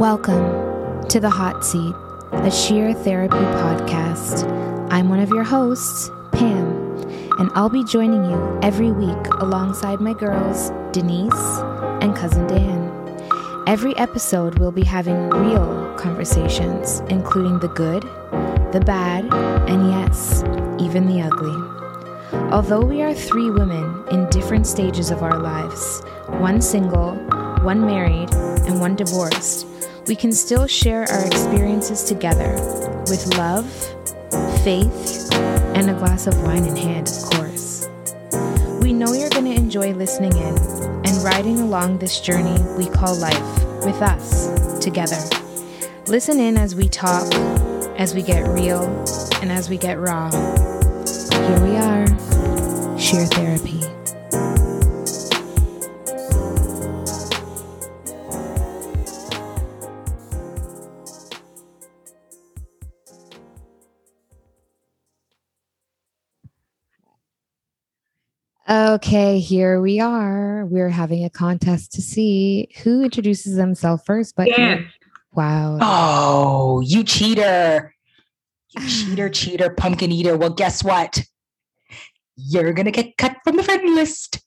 Welcome to The Hot Seat, a sheer therapy podcast. I'm one of your hosts, Pam, and I'll be joining you every week alongside my girls, Denise and cousin Dan. Every episode, we'll be having real conversations, including the good, the bad, and yes, even the ugly. Although we are three women in different stages of our lives, one single, one married, and one divorced, we can still share our experiences together with love, faith, and a glass of wine in hand, of course. We know you're going to enjoy listening in and riding along this journey we call life with us together. Listen in as we talk, as we get real, and as we get raw. Here we are, sheer therapy. Okay, here we are. We're having a contest to see who introduces themselves first. But Dan. wow, Oh, you cheater. You cheater, cheater, pumpkin eater. Well, guess what? You're going to get cut from the friend list.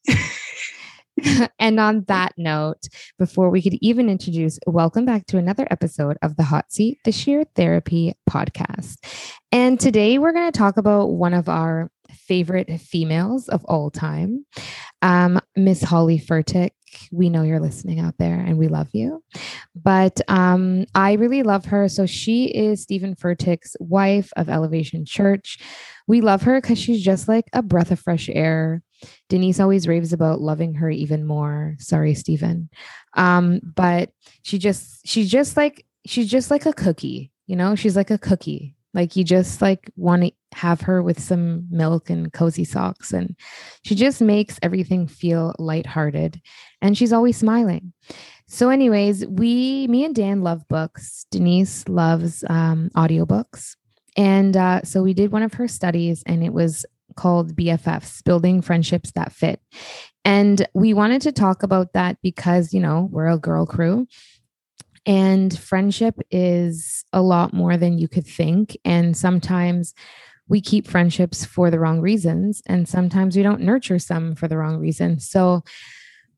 and on that note, before we could even introduce, welcome back to another episode of the Hot Seat, the Sheer Therapy podcast. And today we're going to talk about one of our favorite females of all time, um, Miss Holly Furtick. We know you're listening out there and we love you. But um, I really love her. So she is Stephen Furtick's wife of Elevation Church. We love her because she's just like a breath of fresh air. Denise always raves about loving her even more. Sorry, Stephen. Um, but she just she's just like she's just like a cookie, you know, she's like a cookie. Like you just like want to have her with some milk and cozy socks. And she just makes everything feel lighthearted. And she's always smiling. So, anyways, we, me and Dan love books. Denise loves um, audiobooks. And uh, so we did one of her studies, and it was called BFFs, Building Friendships That Fit. And we wanted to talk about that because, you know, we're a girl crew and friendship is a lot more than you could think. And sometimes we keep friendships for the wrong reasons, and sometimes we don't nurture some for the wrong reasons. So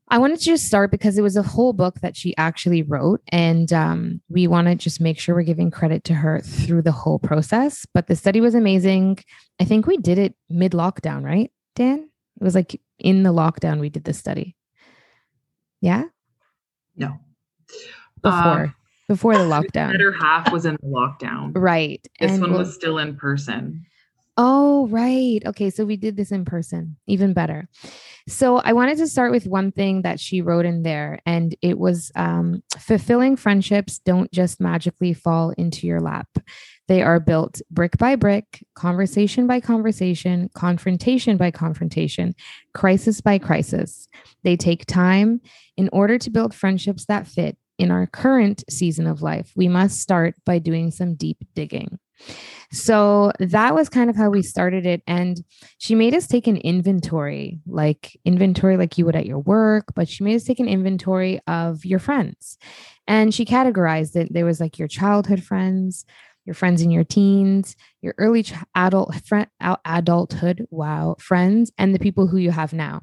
I wanted to just start because it was a whole book that she actually wrote. And um, we want to just make sure we're giving credit to her through the whole process. But the study was amazing. I think we did it mid lockdown, right, Dan? It was like in the lockdown we did the study. Yeah? No. Before. Um, before the The lockdown. better half was in the lockdown. Right. This And one we'll- was still in person. Oh, right. Okay. So we did this in person, even better. So I wanted to start with one thing that she wrote in there, and it was um, fulfilling friendships don't just magically fall into your lap. They are built brick by brick, conversation by conversation, confrontation by confrontation, crisis by crisis. They take time. In order to build friendships that fit in our current season of life, we must start by doing some deep digging. So that was kind of how we started it. And she made us take an inventory, like inventory like you would at your work, but she made us take an inventory of your friends. And she categorized it. There was like your childhood friends, your friends in your teens, your early ch- adult adulthood, wow, friends, and the people who you have now.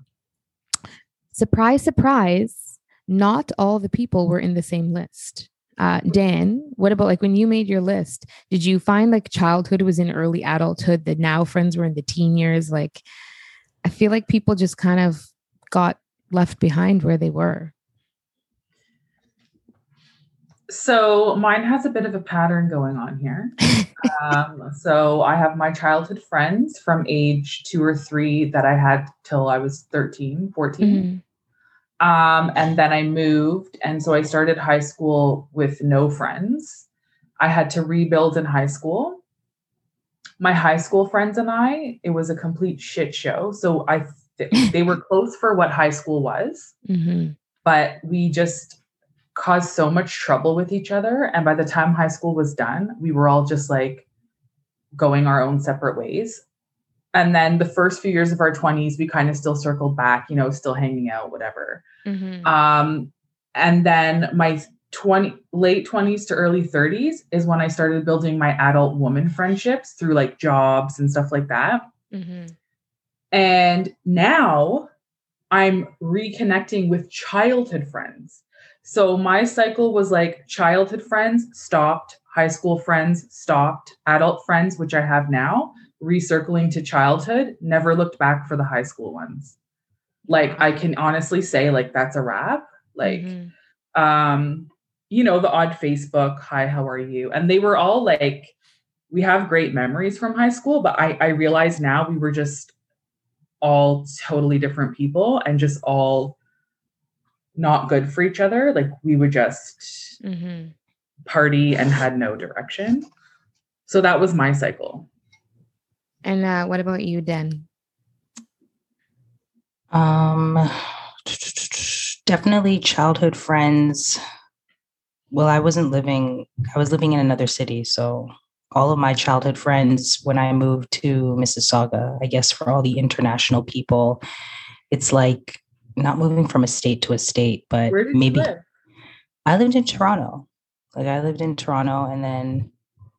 Surprise, surprise, not all the people were in the same list uh, Dan, what about like when you made your list? Did you find like childhood was in early adulthood, that now friends were in the teen years? Like, I feel like people just kind of got left behind where they were. So mine has a bit of a pattern going on here. um, so I have my childhood friends from age two or three that I had till I was 13, 14. Mhm. Um, and then I moved. And so I started high school with no friends. I had to rebuild in high school. My high school friends and I, it was a complete shit show. So I th- they were close for what high school was, Mhm. but we just caused so much trouble with each other. And by the time high school was done, we were all just like going our own separate ways. And then the first few years of our 20s, we kind of still circled back, you know, still hanging out, whatever. Mhm. Um, and then my 20 late 20s to early 30s is when I started building my adult woman friendships through like jobs and stuff like that. Mhm. And now I'm reconnecting with childhood friends. So my cycle was like childhood friends stopped, high school friends stopped, adult friends, which I have now, recircling to childhood, never looked back for the high school ones. Like I can honestly say like that's a wrap. Like Mhm. um you know the odd facebook hi how are you and they were all like we have great memories from high school but i i realize now we were just all totally different people and just all not good for each other like we would just Mhm. party and had no direction so that was my cycle And uh, what about you, Den? Um, definitely childhood friends. Well, I wasn't living, I was living in another city. So all of my childhood friends, when I moved to Mississauga, I guess for all the international people, it's like not moving from a state to a state, but where did maybe you live I lived in Toronto. Like I lived in Toronto and then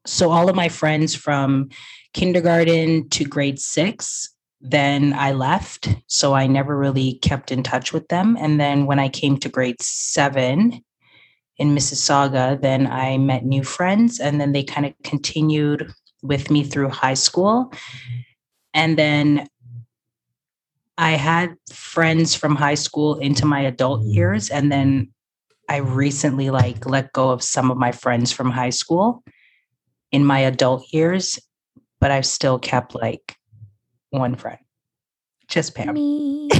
so all of my friends from kindergarten to grade 6 then I left. So I never really kept in touch with them. And then when I came to grade 7 in Mississauga then I met new friends and then they kind of continued with me through high school. And then I had friends from high school into my adult mm. years and then I recently like let go of some of my friends from high school in my adult years, but I've still kept like one friend. Just Pam. Me.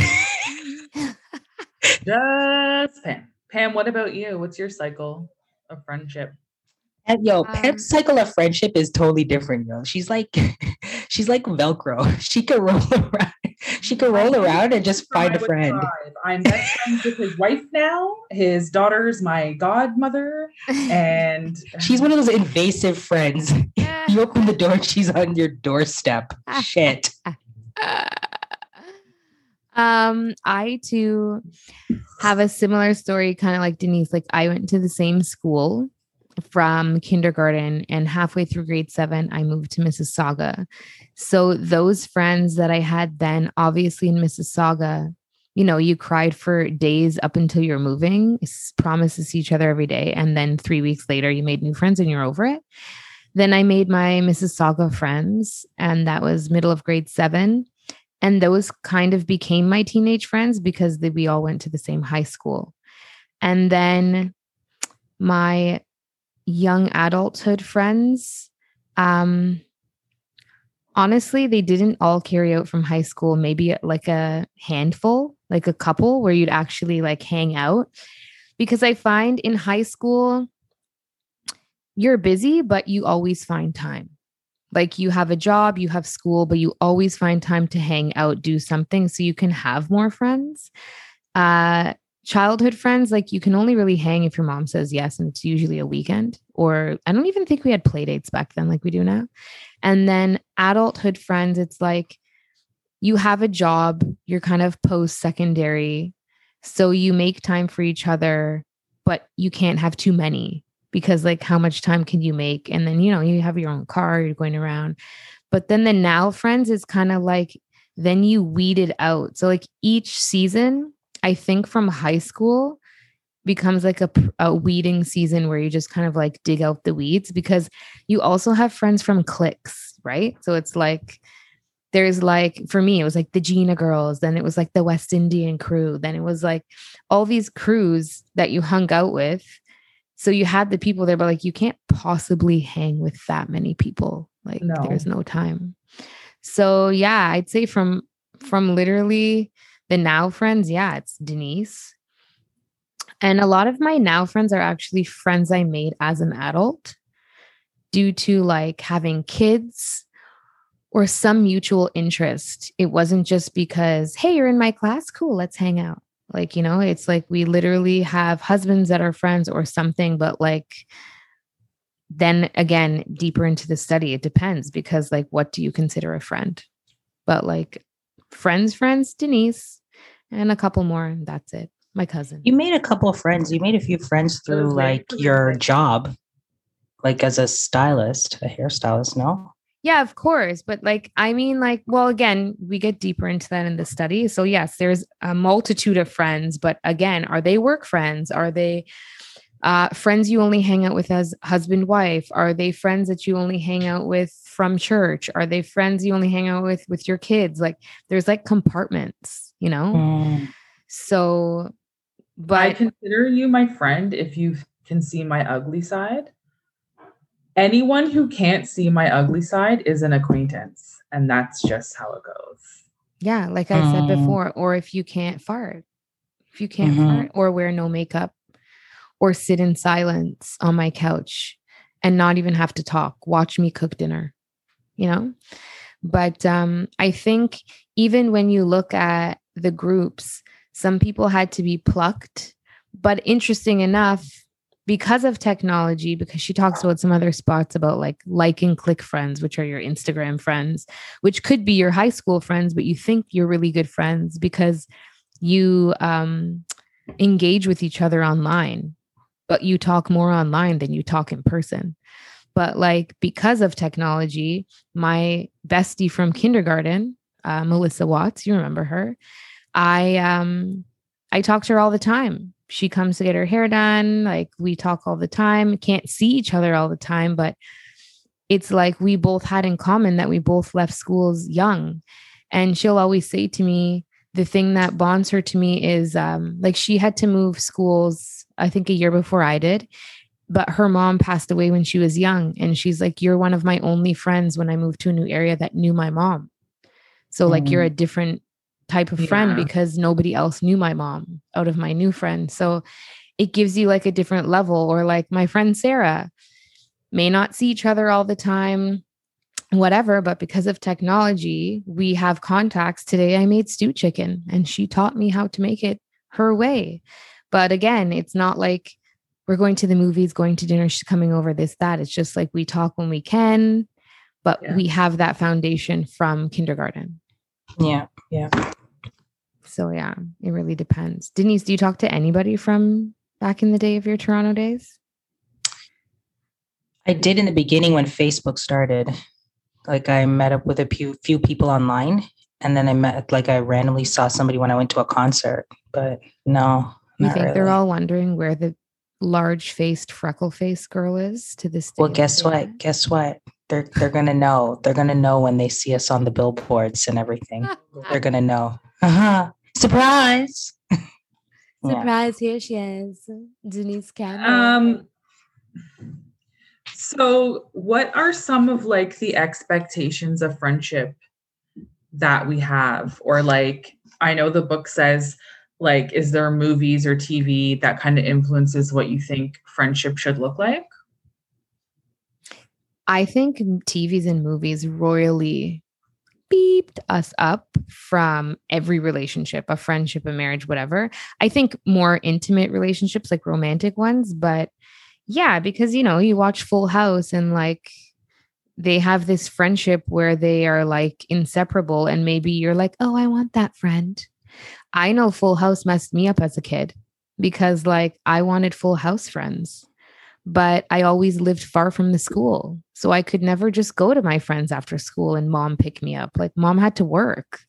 just pam pam what about you what's your cycle of friendship And yo, Um, Pam's cycle of friendship is totally different, yo. She's like she's like Velcro. She can roll around. She can roll around and just find a friend. tribe. I'm best friends with his wife now. His daughter's my godmother, and She's one of those invasive friends. You open the door, she's on your doorstep. Shit. um, I too have a similar story, kind of like Denise. Like I went to the same school from kindergarten and halfway through grade seven, I moved to Mississauga. So those friends that I had then, obviously in Mississauga, you know, you cried for days up until you're moving, promised to see each other every day. And then three weeks later, you made new friends and you're over it. Then I made my Mississauga friends, and that was middle of grade seven. And those kind of became my teenage friends because we all went to the same high school. And then my young adulthood friends, um, honestly, they didn't all carry out from high school, maybe like a handful, like a couple where you'd actually like hang out. Because I find in high school, you're busy, but you always find time. Like you have a job, you have school, but you always find time to hang out, do something so you can have more friends. Uh, childhood friends, like you can only really hang if your mom says yes, and it's usually a weekend. Or I don't even think we had play dates back then, like we do now. And then adulthood friends, it's like you have a job, you're kind of post secondary. So you make time for each other, but you can't have too many because, like, how much time can you make? And then, you know, you have your own car, you're going around. But then the now friends is kind of like, then you weed it out. So, like, each season, I think from high school becomes like a, a weeding season where you just kind of like dig out the weeds because you also have friends from cliques, right? So it's like there's like for me it was like the Gina girls, then it was like the West Indian crew, then it was like all these crews that you hung out with. So you had the people there, but like you can't possibly hang with that many people. Like No. there's no time. So yeah, I'd say from from literally the now friends, yeah, it's Denise. And a lot of my now friends are actually friends I made as an adult due to like having kids or some mutual interest. It wasn't just because, hey, you're in my class, cool, let's hang out. Like, you know, it's like we literally have husbands that are friends or something, but like, then again, deeper into the study, it depends because, like, what do you consider a friend? But like, friends, friends, Denise, and a couple more, and that's it. my cousin. You made a couple of friends. You made a few friends through like your job, like as a stylist, a hairstylist. No, Yeah, of course. But like, I mean, like, well, again, we get deeper into that in the study. So, yes, there's a multitude of friends. But again, are they work friends? Are they uh, friends you only hang out with as husband, wife? Are they friends that you only hang out with from church? Are they friends you only hang out with with your kids? Like, there's like compartments, you know? Mm, So, but I consider you my friend if you can see my ugly side. Anyone who can't see my ugly side is an acquaintance, and that's just how it goes. yeah, like I said Mm. before, or if you can't fart, if you can't Mhm. fart or wear no makeup or sit in silence on my couch and not even have to talk, watch me cook dinner, you know? But um, I think even when you look at the groups, some people had to be plucked. But interesting enough, because of technology, because she talks about some other spots about like like and click friends, which are your Instagram friends, which could be your high school friends, but you think you're really good friends because you um, engage with each other online, but you talk more online than you talk in person. But like because of technology, my bestie from kindergarten, uh, Melissa Watts, you remember her? I um I talk to her all the time. She comes to get her hair done. Like we talk all the time. Can't see each other all the time, but it's like we both had in common that we both left schools young. And she'll always say to me, the thing that bonds her to me is um, like she had to move schools, I think a year before I did. But her mom passed away when she was young. And she's like, You're one of my only friends when I moved to a new area that knew my mom. So, like, you're a mm. different type of friend Yeah. because nobody else knew my mom out of my new friends. So, it gives you like a different level. Or, like, my friend Sarah may not see each other all the time, whatever, but because of technology, we have contacts. Today, I made stew chicken and she taught me how to make it her way. But again, it's not like we're going to the movies, going to dinner, she's coming over, this, that. It's just like we talk when we can, but Yeah. we have that foundation from kindergarten. yeah, yeah. So, yeah, it really depends. Denise, do you talk to anybody from back in the day of your Toronto days? I did in the beginning when Facebook started. Like I met up with a few few people online, and then I met like I randomly saw somebody when I went to a concert. But no, You think they're all wondering where the large faced, freckle faced girl is to this day? Well, guess the what? Guess what? They're they're gonna know. They're gonna know when they see us on the billboards and everything. They're gonna know. Uh-huh. Surprise. Yeah. Surprise, here she is. Denise Campbell. Um, so what are some of like the expectations of friendship that we have? Or like, I know the book says, like, is there movies or TV that kind of influences what you think friendship should look like? I think TVs and movies royally beeped us up from every relationship, a friendship, a marriage, whatever. I think more intimate relationships, like romantic ones, but yeah, because you know, you watch Full House and like they have this friendship where they are like inseparable, and maybe you're like, oh, I want that friend. I know Full House messed me up as a kid because like I wanted Full House friends but I always lived far from the school. So I could never just go to my friends after school and mom pick me up. Like mom had to work.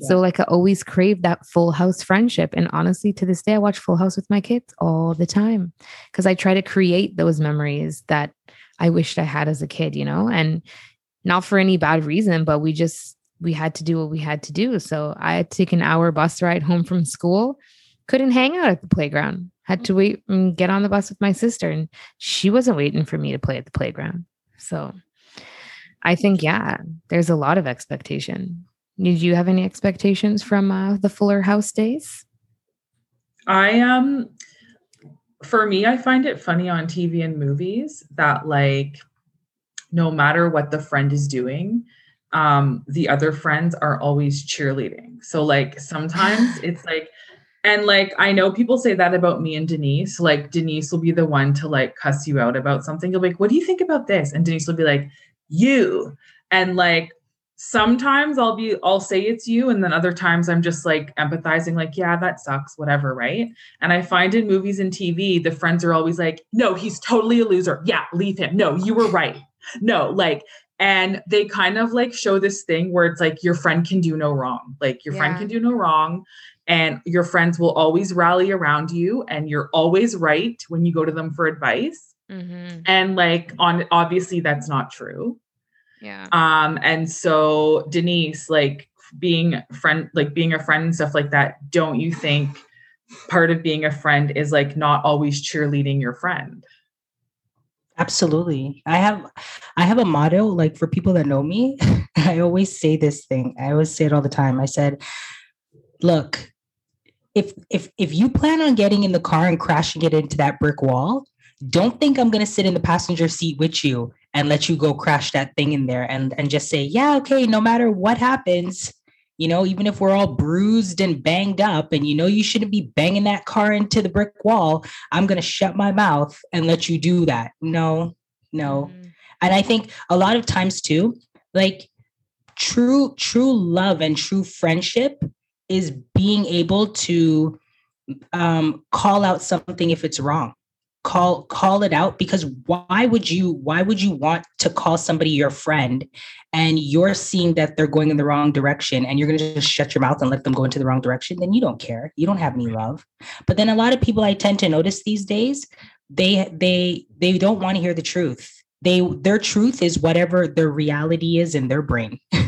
So like I always craved that full house friendship. And honestly, to this day, I watch Full House with my kids all the time because I try to create those memories that I wished I had as a kid, you know, and not for any bad reason, but we just we had to do what we had to do. So I had to take an hour bus ride home from school, couldn't hang out at the playground, had to wait and get on the bus with my sister, and she wasn't waiting for me to play at the playground. So I think, yeah, there's a lot of expectation. Did you have any expectations from uh, the Fuller House days? I um for me, I find it funny on TV and movies that like no matter what the friend is doing, um, the other friends are always cheerleading. So like sometimes it's like and like I know people say that about me and Denise. Like Denise will be the one to like cuss you out about something. You'll be like, what do you think about this? And Denise will be like, you. And like sometimes I'll be I'll say it's you and then other times I'm just like empathizing like yeah that sucks whatever right and I find in movies and TV the friends are always like no he's totally a loser yeah leave him no you were right no like and they kind of like show this thing where it's like your friend can do no wrong like your yeah. friend can do no wrong and your friends will always rally around you and you're always right when you go to them for advice mm-hmm. and like on obviously that's not true yeah. Um, and so Denise, like being friend, like being a friend and stuff like that, don't you think part of being a friend is like not always cheerleading your friend? Absolutely. I have I have a motto like for people that know me, I always say this thing. I always say it all the time. I said, look, if if if you plan on getting in the car and crashing it into that brick wall, don't think I'm going to sit in the passenger seat with you and let you go crash that thing in there and and just say yeah okay no matter what happens you know even if we're all bruised and banged up and you know you shouldn't be banging that car into the brick wall i'm going to shut my mouth and let you do that. No no. Mm-hmm. and i think a lot of times too like true true love and true friendship is being able to um, call out something if it's wrong call call it out because why would you why would you want to call somebody your friend and you're seeing that they're going in the wrong direction and you're going to just shut your mouth and let them go into the wrong direction then you don't care. You don't have any love. But then a lot of people i tend to notice these days they they they don't want to hear the truth. They their truth is whatever their reality is in their brain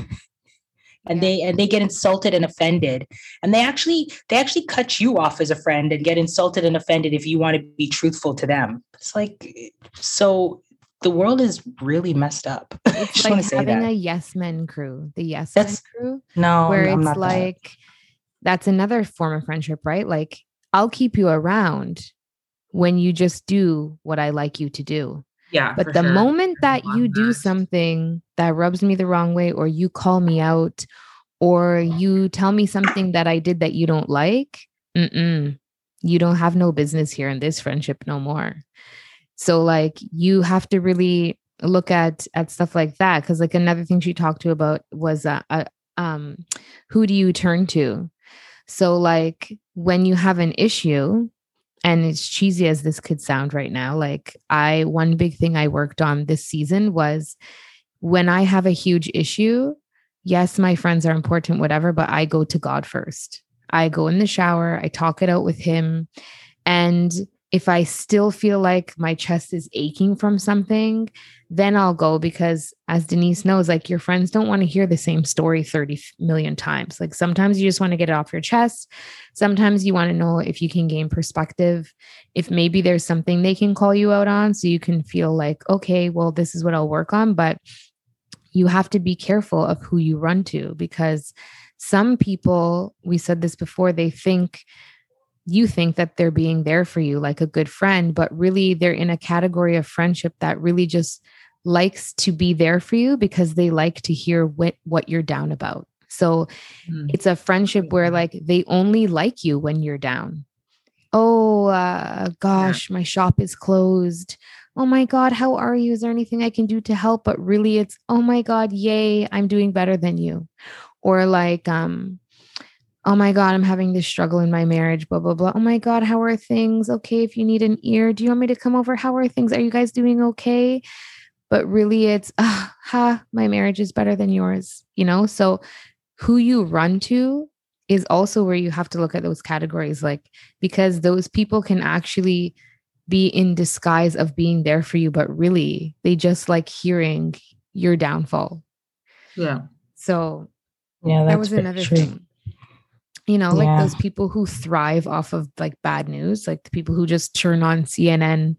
and they and they get insulted and offended. And they actually they actually cut you off as a friend and get insulted and offended if you want to be truthful to them. It's like so the world is really messed up. It's like having a yes men crew the yes that's, men crew no where I'm it's like that. that's another form of friendship right? Like i'll keep you around when you just do what i like you to do yeah. But the sure. moment that you do something that rubs me the wrong way, or you call me out, or you tell me something that I did that you don't like, you don't have no business here in this friendship no more. So like you have to really look at at stuff like that because like another thing she talked to about was uh, uh, um who do you turn to? So like when you have an issue, and as cheesy as this could sound right now, like I, one big thing I worked on this season was when I have a huge issue, yes, my friends are important, whatever, but I go to God first. I go in the shower, I talk it out with Him. And if I still feel like my chest is aching from something, then I'll go because, as Denise knows, like your friends don't want to hear the same story 30 million times. Like sometimes you just want to get it off your chest. Sometimes you want to know if you can gain perspective, if maybe there's something they can call you out on so you can feel like, okay, well, this is what I'll work on. But you have to be careful of who you run to because some people, we said this before, they think you think that they're being there for you like a good friend, but really they're in a category of friendship that really just likes to be there for you because they like to hear what, what you're down about. So mm. it's a friendship where like they only like you when you're down. Oh uh, gosh, yeah. my shop is closed. Oh my God, how are you? Is there anything I can do to help? But really, it's oh my God, yay, I'm doing better than you. Or like, um, oh my God, I'm having this struggle in my marriage, blah, blah, blah. Oh my God, how are things? Okay, if you need an ear, do you want me to come over? How are things? Are you guys doing okay? But really, it's, ah, ha, my marriage is better than yours, you know? So, who you run to is also where you have to look at those categories, like, because those people can actually be in disguise of being there for you, but really, they just like hearing your downfall. Yeah. So, yeah, that was another true. thing you know like yeah. those people who thrive off of like bad news like the people who just turn on cnn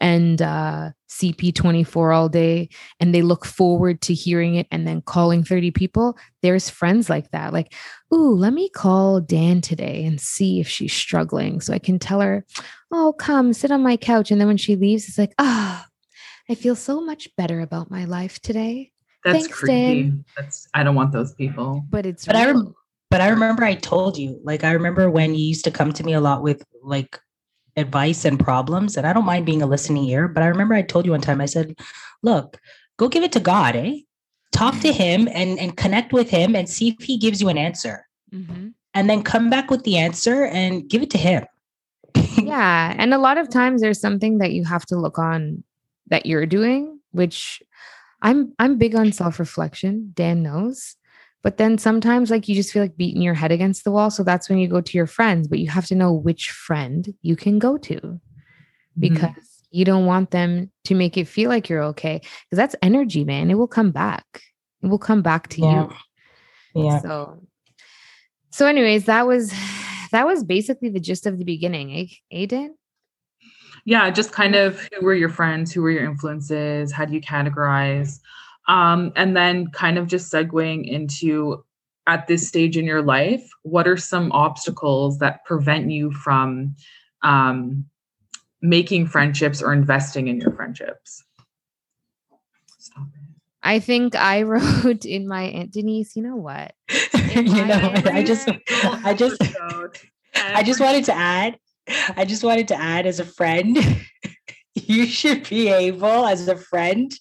and uh cp24 all day and they look forward to hearing it and then calling 30 people there's friends like that like ooh let me call dan today and see if she's struggling so i can tell her oh come sit on my couch and then when she leaves it's like ah oh, i feel so much better about my life today that's Thanks, creepy. Dan. That's I don't want those people. But it's but real. I rem- but I remember I told you, like, I remember when you used to come to me a lot with like advice and problems. And I don't mind being a listening ear, but I remember I told you one time, I said, look, go give it to God, eh? talk to him and and connect with him and see if he gives you an answer Mm-hmm. and then come back with the answer and give it to him Yeah. And a lot of times there's something that you have to look on that you're doing, which I'm I'm big on self-reflection. Dan knows. But then sometimes like you just feel like beating your head against the wall. So that's when you go to your friends, but you have to know which friend you can go to Mm-hmm. because you don't want them to make it feel like you're okay. Because that's energy, man. It will come back. It will come back to Yeah. you. yeah So, so anyways, that was that was basically the gist of the beginning, eh, Aiden? yeah just kind of who were your friends who were your influences how do you categorize um, and then kind of just segueing into at this stage in your life what are some obstacles that prevent you from um, making friendships or investing in your friendships Stop it. I think I wrote in my Aunt Denise, you know what? you know i just i just i just wanted to add i just wanted to add as a friend you should be able as a friend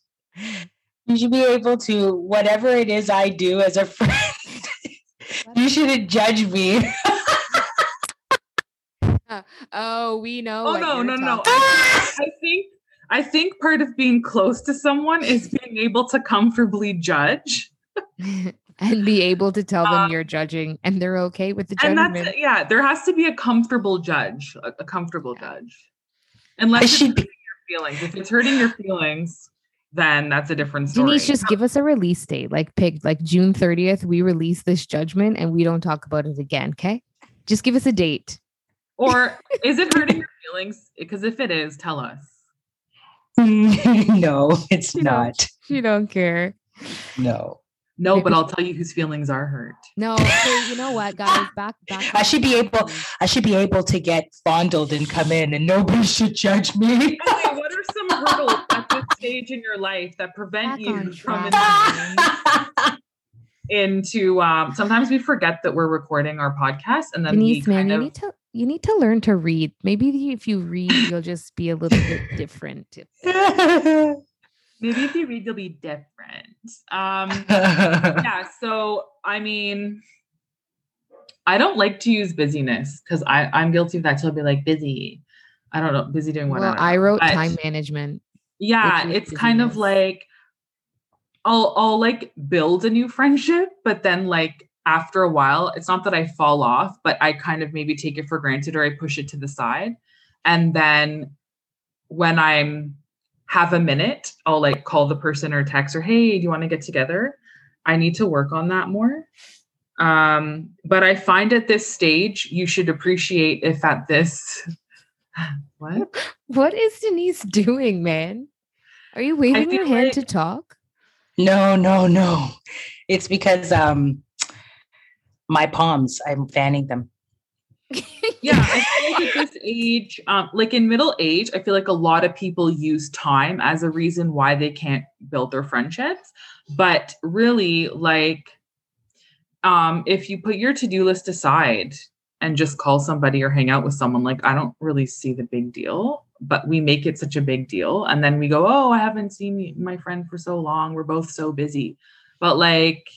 you should be able to whatever it is i do as a friend you shouldn't judge me Oh, we know. Oh no, no, no. talking I, I think I think part of being close to someone is being able to comfortably judge. and be able to tell them Um, you're judging and they're okay with the judgment. And judgment. that's yeah, there has to be a comfortable judge, a, a comfortable Yeah. judge. Unless I it's should hurting your feelings. If it's hurting your feelings, then that's a different story. Denise, just give us a release date. Like pick like June 30th, we release this judgment and we don't talk about it again. Okay. Just give us a date. or is it hurting your feelings? Because if it is, tell us. no it's You know. not You don't care. no No, but I'll tell you whose feelings are hurt. No, so you know what, guys? Back back. I should be able- I should be able to get fondled and come in and nobody should judge me. Okay, what are some hurdles at this stage in your life that prevent Back you from into um sometimes we forget that we're recording our podcast and then Denise, man, you need to you need to learn to read. Maybe if you read, you'll just be a little bit different. maybe if you read you'll be different um yeah so i mean i don't like to use busyness because i i'm guilty of that till i'll be like busy i don't know busy doing what Well, don't I wrote But- time management. Yeah it's kind of like i'll i'll like build a new friendship but then like after a while it's not that i fall off but i kind of maybe take it for granted or i push it to the side. And then when i'm have a minute i'll like call the person or text or hey do you want to get together? I need to work on that more. Um but i find at this stage you should appreciate if at this what What is Denise doing, man? Are you waving your hand like- to talk? no, no, no. It's because um my palms, I'm fanning them. yeah i feel like at this age um like in middle age i feel like a lot of people use time as a reason why they can't build their friendships but really like um if you put your to-do list aside and just call somebody or hang out with someone like i don't really see the big deal but we make it such a big deal and then we go oh i haven't seen my friend for so long we're both so busy but like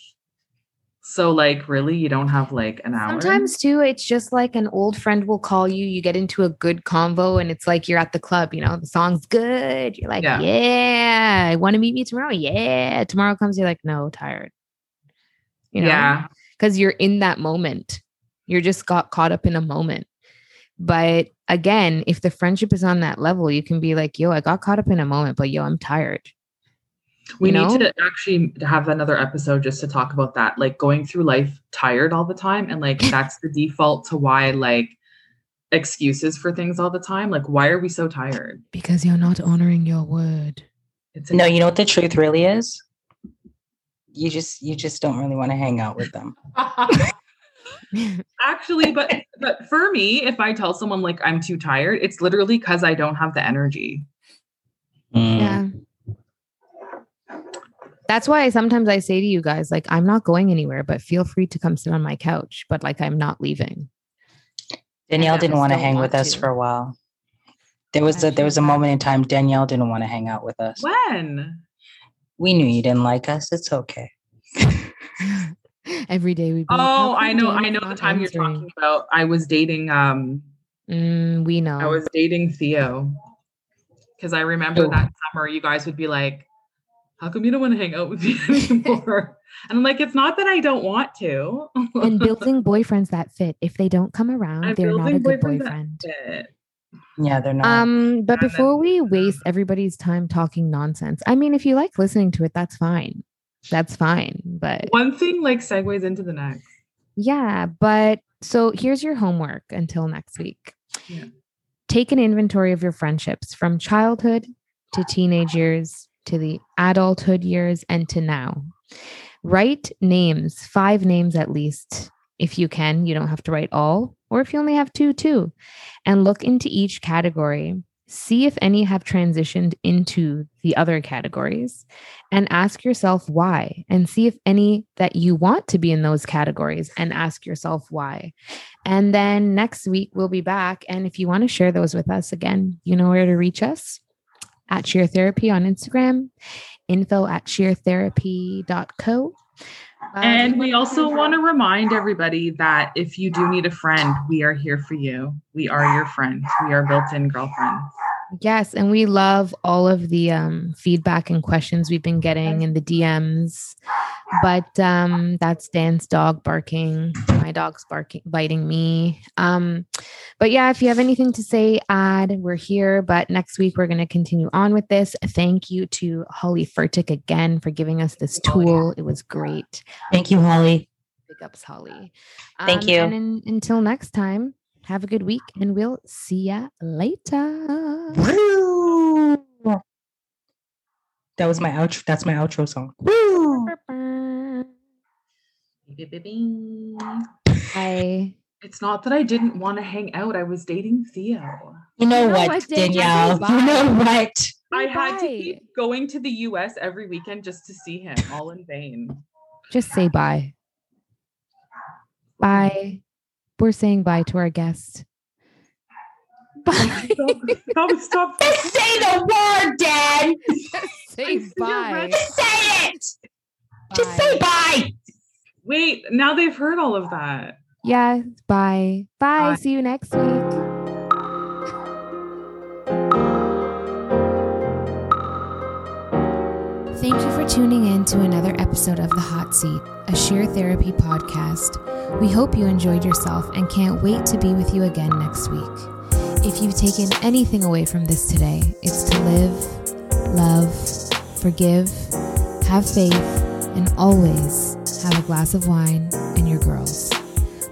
so like really you don't have like an hour Sometimes too, it's just like an old friend will call you. You get into a good convo, and it's like you're at the club. You know, the song's good. You're like, Yeah. yeah, want to meet me tomorrow? Yeah. Tomorrow comes, you're like, no, tired. You know, yeah because you're in that moment. You're just got caught up in a moment. But again, if the friendship is on that level, you can be like, yo, I got caught up in a moment, but yo, I'm tired. we you need to actually have another episode just to talk about that like going through life tired all the time and like that's the default to why like excuses for things all the time like why are we so tired Because you're not honoring your word. it's a- No, you know what the truth really is? You just you just don't really want to hang out with them. actually but but for me if i tell someone like i'm too tired it's literally because i don't have the energy Mm. Yeah. That's why sometimes I say to you guys, like, I'm not going anywhere, but feel free to come sit on my couch. But like, I'm not leaving. Danielle didn't want to hang want with us to. for a while. There was a there was a moment in time Danielle didn't want to hang out with us. when We knew you didn't like us. It's okay. Every day we. Oh, I know. I know the time you're talking about. I was dating. Um, mm, we know. I was dating Theo because I remember oh. that summer you guys would be like, "How come you don't want to hang out with me anymore?" and I'm like, "It's not that I don't want to." and building boyfriends that fit. If they don't come around, I'm they're not a good boyfriend. Yeah, they're not. Um, but before we waste everybody's time talking nonsense, I mean, if you like listening to it, that's fine. That's fine. But one thing like segues into the next. Yeah, but so here's your homework until next week. Yeah. Take an inventory of your friendships from childhood to teenage years to the adulthood years and to now. Write names, five names at least, if you can. You don't have to write all, or if you only have two, two, and look into each category. See if any have transitioned into the other categories and ask yourself why, and see if any that you want to be in those categories and ask yourself why. And then next week we'll be back. And if you want to share those with us again, you know where to reach us at Sheer Therapy on Instagram, info at sheertherapy.co. And we also want to remind everybody that if you do need a friend, we are here for you. We are your friends. We are built in girlfriends. Yes, and we love all of the um, feedback and questions we've been getting in the DMs. But um, that's Dan's dog barking. My dog's barking, biting me. Um, but yeah, if you have anything to say, add. We're here. But next week we're going to continue on with this. Thank you to Holly Furtick again for giving us this tool. It was great. Thank you, Holly. Big ups, Holly. Thank um, you. And in, until next time. Have a good week and we'll see ya later. Woo! That was my outro. That's my outro song. Woo! Hi. It's not that I didn't want to hang out. I was dating Theo. You know, you know what, what, Danielle? You know what? I had to keep going to the US every weekend just to see him, all in vain. Just say bye. Bye we're saying bye to our guest. Bye. Stop, stop, Just say the word, Dad. Just say bye. Just say it. Bye. Just say bye. Wait, now they've heard all of that. Yeah, bye. Bye. bye. See you next week. Tuning in to another episode of The Hot Seat, a sheer therapy podcast. We hope you enjoyed yourself and can't wait to be with you again next week. If you've taken anything away from this today, it's to live, love, forgive, have faith, and always have a glass of wine and your girls.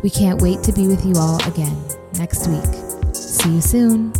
We can't wait to be with you all again next week. See you soon.